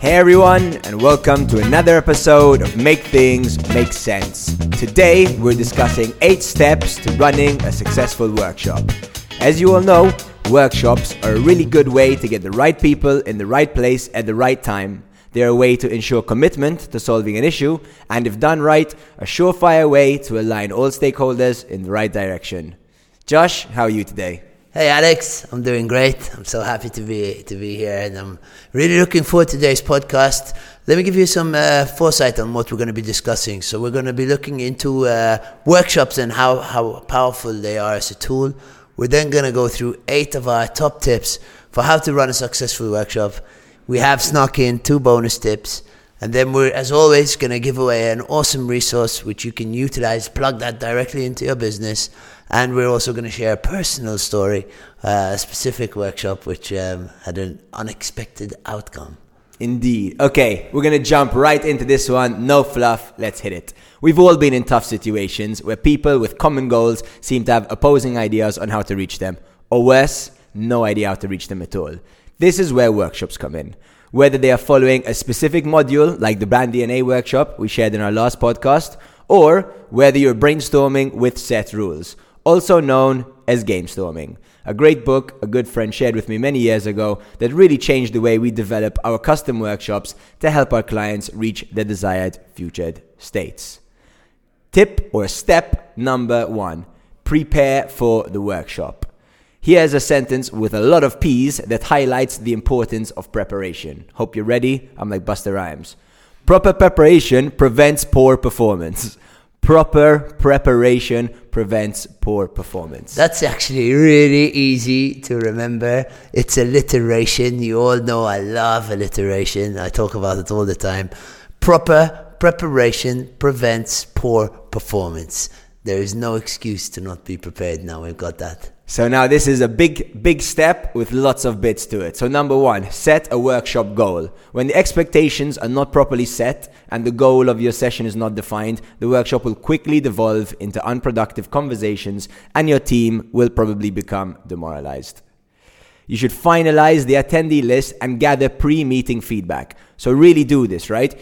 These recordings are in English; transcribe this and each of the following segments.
Hey everyone, and welcome to another episode of Make Things Make Sense. Today we're discussing 8 steps to running a successful workshop. As you all know, workshops are a really good way to get the right people in the right place at the right time. They're a way to ensure commitment to solving an issue, and if done right, a surefire way to align all stakeholders in the right direction. Josh, how are you today? Hey Alex, I'm doing great. I'm so happy to be to be here, and I'm really looking forward to today's podcast. Let me give you some uh, foresight on what we're going to be discussing. So we're going to be looking into uh, workshops and how how powerful they are as a tool. We're then going to go through eight of our top tips for how to run a successful workshop. We have snuck in two bonus tips. And then we're, as always, going to give away an awesome resource which you can utilize, plug that directly into your business. And we're also going to share a personal story, uh, a specific workshop which um, had an unexpected outcome. Indeed. Okay, we're gonna jump right into this one. No fluff, let's hit it. We've all been in tough situations where people with common goals seem to have opposing ideas on how to reach them, or worse, no idea how to reach them at all. This is where workshops come in. Whether they are following a specific module, like the brand DNA workshop we shared in our last podcast, or whether you're brainstorming with set rules, also known as game storming. A great book a good friend shared with me many years ago that really changed the way we develop our custom workshops to help our clients reach their desired future states. Tip or step number one prepare for the workshop. Here's a sentence with a lot of P's that highlights the importance of preparation. Hope you're ready. I'm like Busta Rhymes. Proper preparation prevents poor performance. Proper preparation prevents poor performance. That's actually really easy to remember. It's alliteration. You all know I love alliteration. I talk about it all the time. Proper preparation prevents poor performance. There is no excuse to not be prepared now. We've got that. So now this is a big, big step with lots of bits to it. So number one, set a workshop goal. When the expectations are not properly set and the goal of your session is not defined, the workshop will quickly devolve into unproductive conversations and your team will probably become demoralized. You should finalize the attendee list and gather pre-meeting feedback. So really do this, right?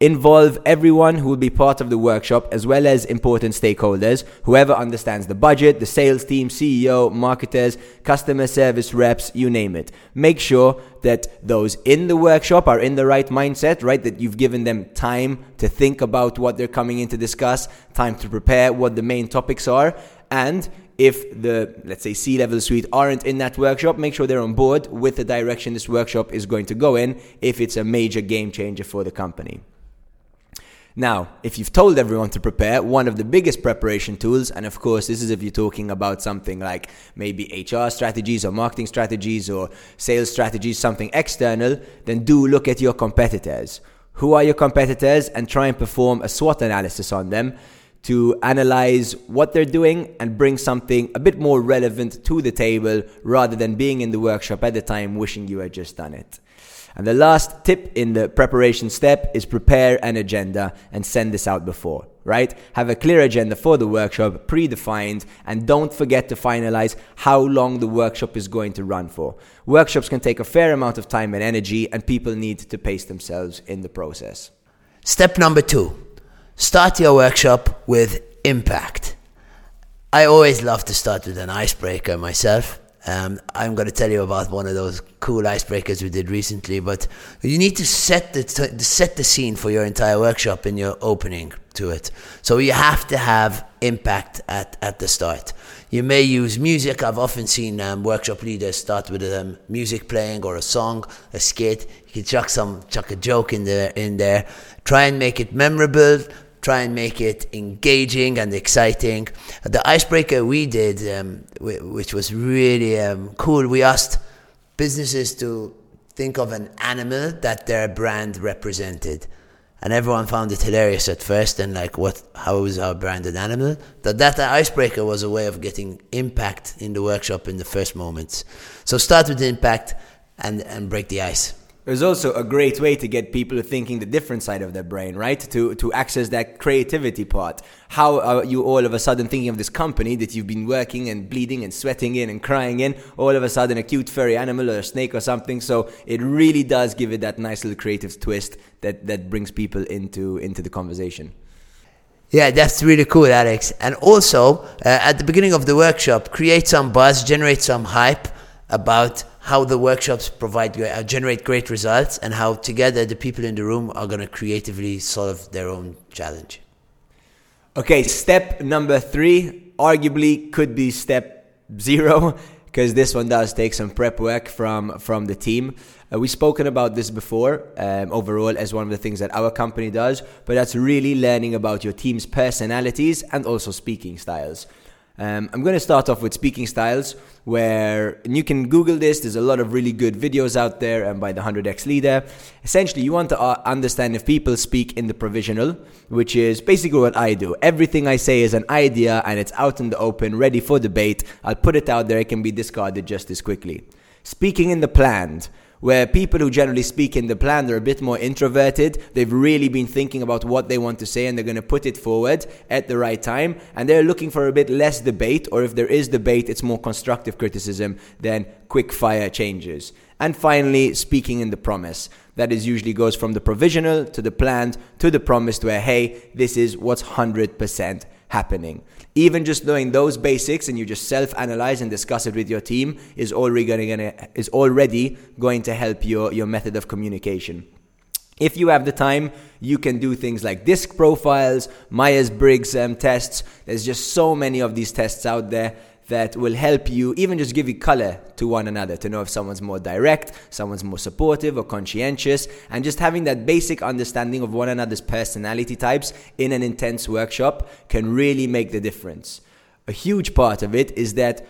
Involve everyone who will be part of the workshop as well as important stakeholders whoever understands the budget the sales team ceo marketers customer service reps you name it make sure that those in the workshop are in the right mindset right that you've given them time to think about what they're coming in to discuss time to prepare what the main topics are and if the let's say C level suite aren't in that workshop, make sure they're on board with the direction this workshop is going to go in if it's a major game changer for the company. Now, if you've told everyone to prepare, one of the biggest preparation tools, and of course, this is if you're talking about something like maybe HR strategies or marketing strategies or sales strategies, something external, then do look at your competitors. Who are your competitors and try and perform a SWOT analysis on them to analyze what they're doing and bring something a bit more relevant to the table rather than being in the workshop at the time wishing you had just done it. And the last tip in the preparation step is prepare an agenda and send this out before, right? Have a clear agenda for the workshop, predefined, and don't forget to finalize how long the workshop is going to run for. Workshops can take a fair amount of time and energy, and people need to pace themselves in the process. Step number two start your workshop with impact. I always love to start with an icebreaker myself. Um, I'm going to tell you about one of those cool icebreakers we did recently. But you need to set the t- set the scene for your entire workshop in your opening to it. So you have to have impact at, at the start. You may use music. I've often seen um, workshop leaders start with um, music playing or a song, a skit. You can chuck some chuck a joke in there in there. Try and make it memorable try and make it engaging and exciting. The icebreaker we did, um, which was really um, cool, we asked businesses to think of an animal that their brand represented. And everyone found it hilarious at first, and like, what? How is our brand an animal? That that icebreaker was a way of getting impact in the workshop in the first moments. So start with the impact, and and break the ice. There's also a great way to get people thinking the different side of their brain, right? To to access that creativity part. How are you all of a sudden thinking of this company that you've been working and bleeding and sweating in and crying in, all of a sudden a cute furry animal or a snake or something? So it really does give it that nice little creative twist that that brings people into into the conversation. Yeah, that's really cool, Alex. And also, uh, at the beginning of the workshop, create some buzz, generate some hype about how the workshops provide uh, generate great results and how together the people in the room are going to creatively solve their own challenge. Okay, step number 3 arguably could be step 0 because this one does take some prep work from from the team. Uh, we've spoken about this before um, overall as one of the things that our company does, but that's really learning about your team's personalities and also speaking styles. Um, I'm going to start off with speaking styles, where you can Google this. There's a lot of really good videos out there and by the 100x leader. Essentially, you want to uh, understand if people speak in the provisional, which is basically what I do. Everything I say is an idea and it's out in the open, ready for debate. I'll put it out there, it can be discarded just as quickly. Speaking in the planned, where people who generally speak in the plan they're a bit more introverted. They've really been thinking about what they want to say and they're going to put it forward at the right time. And they're looking for a bit less debate or if there is debate it's more constructive criticism than quick fire changes. And finally speaking in the promise. That is usually goes from the provisional to the planned to the promised where hey this is what's 100% happening even just knowing those basics and you just self-analyze and discuss it with your team is already going to is already going to help your your method of communication if you have the time, you can do things like DISC profiles, Myers Briggs um, tests. There's just so many of these tests out there that will help you even just give you color to one another to know if someone's more direct, someone's more supportive or conscientious, and just having that basic understanding of one another's personality types in an intense workshop can really make the difference. A huge part of it is that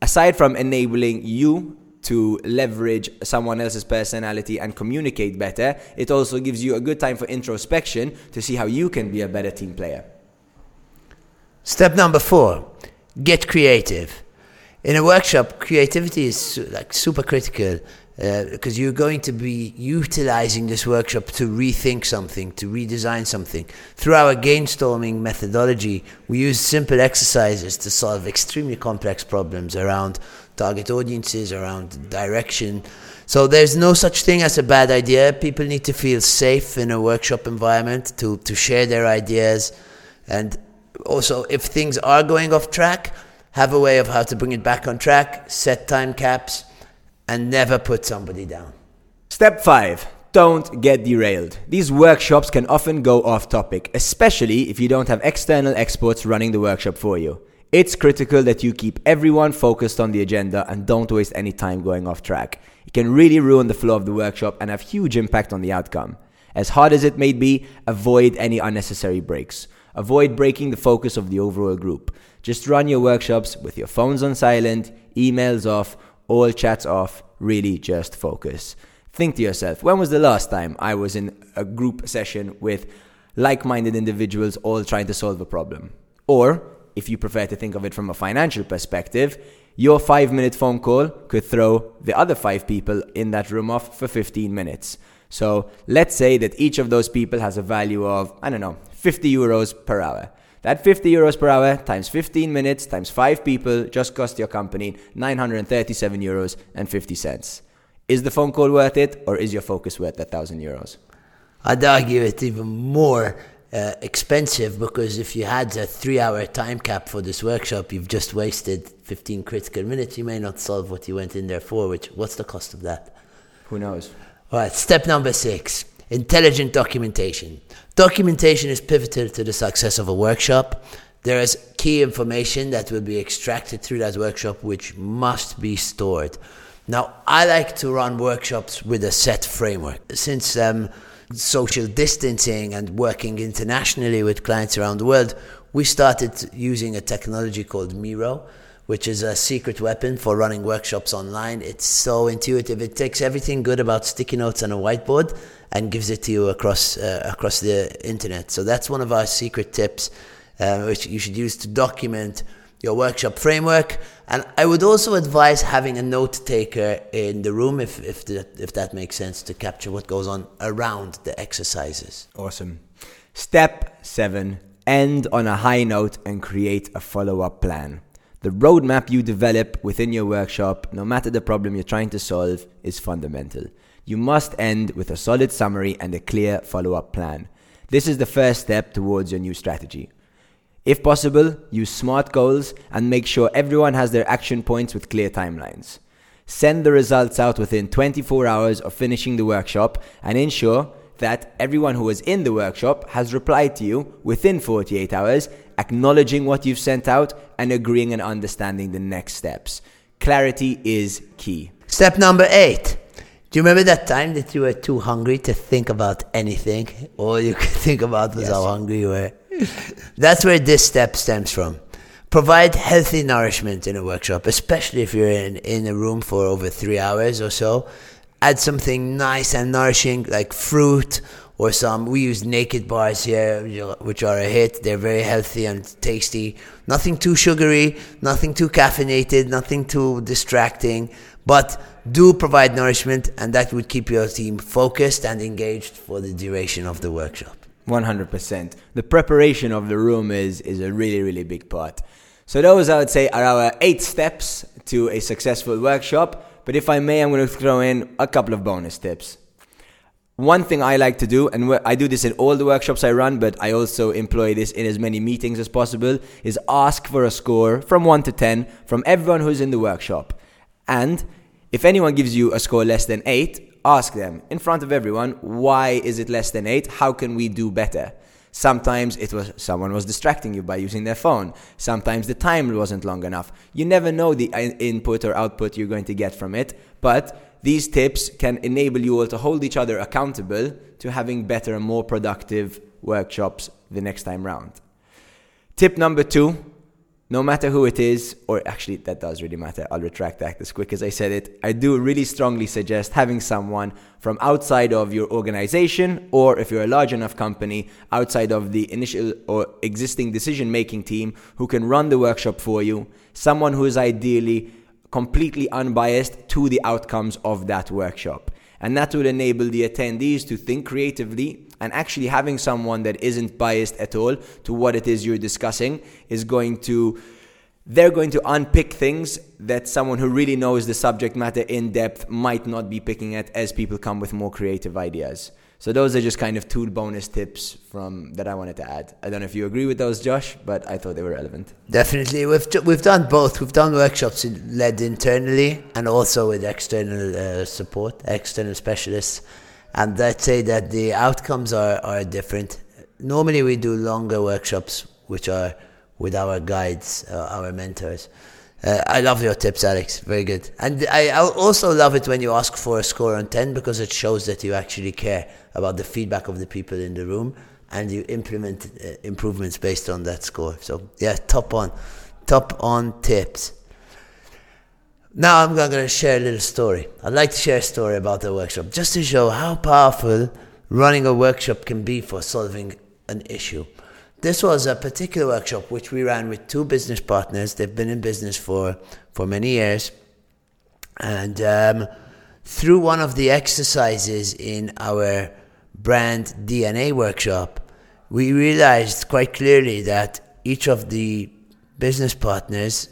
aside from enabling you to leverage someone else's personality and communicate better, it also gives you a good time for introspection to see how you can be a better team player. Step number four get creative. In a workshop, creativity is like super critical because uh, you're going to be utilizing this workshop to rethink something, to redesign something. Through our gamestorming methodology, we use simple exercises to solve extremely complex problems around target audiences, around direction. So there's no such thing as a bad idea. People need to feel safe in a workshop environment to, to share their ideas and also, if things are going off track, have a way of how to bring it back on track, set time caps, and never put somebody down. Step five. Don't get derailed. These workshops can often go off topic, especially if you don't have external experts running the workshop for you. It's critical that you keep everyone focused on the agenda and don't waste any time going off track. It can really ruin the flow of the workshop and have huge impact on the outcome. As hard as it may be, avoid any unnecessary breaks. Avoid breaking the focus of the overall group. Just run your workshops with your phones on silent, emails off, all chats off. Really just focus. Think to yourself, when was the last time I was in a group session with like minded individuals all trying to solve a problem? Or, if you prefer to think of it from a financial perspective, your five minute phone call could throw the other five people in that room off for 15 minutes. So let's say that each of those people has a value of, I don't know, 50 euros per hour. That 50 euros per hour times 15 minutes times 5 people just cost your company 937 euros and 50 cents. Is the phone call worth it or is your focus worth that 1000 euros? I'd argue it's even more uh, expensive because if you had a three hour time cap for this workshop, you've just wasted 15 critical minutes. You may not solve what you went in there for, which what's the cost of that? Who knows? All right, step number six intelligent documentation. Documentation is pivotal to the success of a workshop. There is key information that will be extracted through that workshop which must be stored. Now, I like to run workshops with a set framework. Since um, social distancing and working internationally with clients around the world, we started using a technology called Miro which is a secret weapon for running workshops online. It's so intuitive. It takes everything good about sticky notes on a whiteboard and gives it to you across uh, across the internet. So that's one of our secret tips, uh, which you should use to document your workshop framework. And I would also advise having a note taker in the room if, if, if that makes sense to capture what goes on around the exercises. Awesome. Step seven end on a high note and create a follow up plan. The roadmap you develop within your workshop, no matter the problem you're trying to solve, is fundamental. You must end with a solid summary and a clear follow up plan. This is the first step towards your new strategy. If possible, use SMART goals and make sure everyone has their action points with clear timelines. Send the results out within 24 hours of finishing the workshop and ensure that everyone who was in the workshop has replied to you within 48 hours, acknowledging what you've sent out and agreeing and understanding the next steps. Clarity is key. Step number eight. Do you remember that time that you were too hungry to think about anything? All you could think about was yes. how hungry you were. That's where this step stems from. Provide healthy nourishment in a workshop, especially if you're in, in a room for over three hours or so. Add something nice and nourishing like fruit or some. We use naked bars here, which are a hit. They're very healthy and tasty. Nothing too sugary, nothing too caffeinated, nothing too distracting, but do provide nourishment, and that would keep your team focused and engaged for the duration of the workshop. 100%. The preparation of the room is, is a really, really big part. So, those I would say are our eight steps to a successful workshop. But if I may, I'm going to throw in a couple of bonus tips. One thing I like to do, and I do this in all the workshops I run, but I also employ this in as many meetings as possible, is ask for a score from 1 to 10 from everyone who's in the workshop. And if anyone gives you a score less than 8, ask them in front of everyone why is it less than 8 how can we do better? Sometimes it was someone was distracting you by using their phone. Sometimes the time wasn't long enough. You never know the uh, input or output you're going to get from it but these tips can enable you all to hold each other accountable to having better and more productive workshops the next time round. Tip number 2 no matter who it is, or actually that does really matter, I'll retract that as quick as I said it. I do really strongly suggest having someone from outside of your organization, or if you're a large enough company, outside of the initial or existing decision making team who can run the workshop for you, someone who is ideally completely unbiased to the outcomes of that workshop. And that will enable the attendees to think creatively and actually having someone that isn't biased at all to what it is you're discussing is going to they're going to unpick things that someone who really knows the subject matter in depth might not be picking at as people come with more creative ideas. So those are just kind of two bonus tips from that I wanted to add. I don't know if you agree with those, Josh, but I thought they were relevant. Definitely, we've we've done both. We've done workshops led internally and also with external uh, support, external specialists and I'd say that the outcomes are, are different. Normally, we do longer workshops, which are with our guides, uh, our mentors. Uh, I love your tips, Alex. Very good. And I, also love it when you ask for a score on 10 because it shows that you actually care about the feedback of the people in the room and you implement uh, improvements based on that score. So, yeah, top on. Top on tips. Now I'm going to share a little story. I'd like to share a story about the workshop just to show how powerful running a workshop can be for solving an issue. This was a particular workshop which we ran with two business partners. They've been in business for, for many years. And um, through one of the exercises in our brand DNA workshop, we realized quite clearly that each of the business partners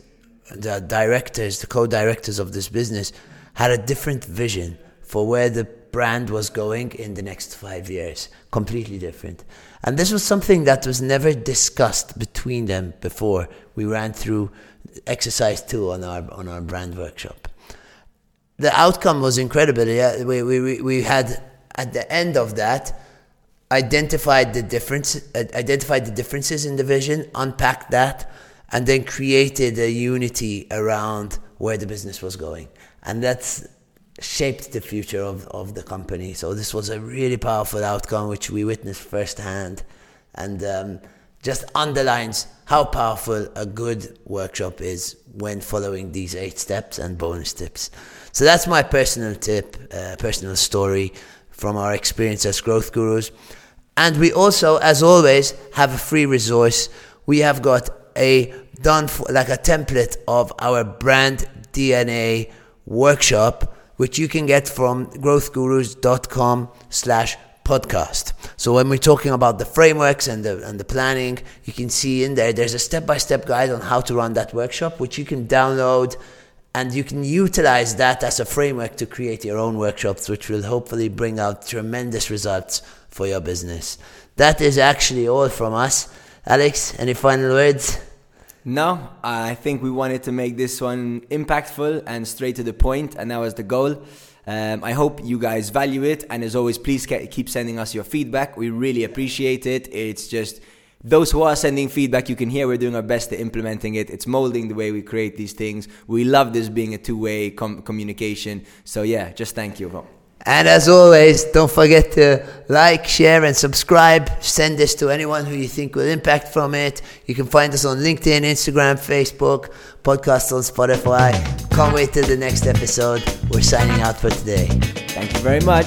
the directors, the co-directors of this business, had a different vision for where the brand was going in the next five years. Completely different. And this was something that was never discussed between them before. We ran through exercise two on our on our brand workshop. The outcome was incredible. Yeah, we, we, we had at the end of that identified the difference, uh, identified the differences in the vision, unpacked that, and then created a unity around where the business was going. And that's shaped the future of, of the company. So this was a really powerful outcome, which we witnessed firsthand, and um, just underlines how powerful a good workshop is when following these eight steps and bonus tips. So that's my personal tip, uh, personal story from our experience as growth gurus. And we also, as always, have a free resource. We have got a done for, like a template of our brand DNA workshop, which you can get from growthgurus.com slash podcast. So when we're talking about the frameworks and the and the planning, you can see in there there's a step-by-step guide on how to run that workshop, which you can download and you can utilize that as a framework to create your own workshops, which will hopefully bring out tremendous results for your business. That is actually all from us. Alex, any final words? No, I think we wanted to make this one impactful and straight to the point, and that was the goal. Um, I hope you guys value it, and as always, please keep sending us your feedback. We really appreciate it. It's just those who are sending feedback, you can hear we're doing our best to implementing it. It's molding the way we create these things. We love this being a two-way com- communication. So yeah, just thank you. And as always, don't forget to like, share, and subscribe. Send this to anyone who you think will impact from it. You can find us on LinkedIn, Instagram, Facebook, podcast on Spotify. Can't wait till the next episode. We're signing out for today. Thank you very much.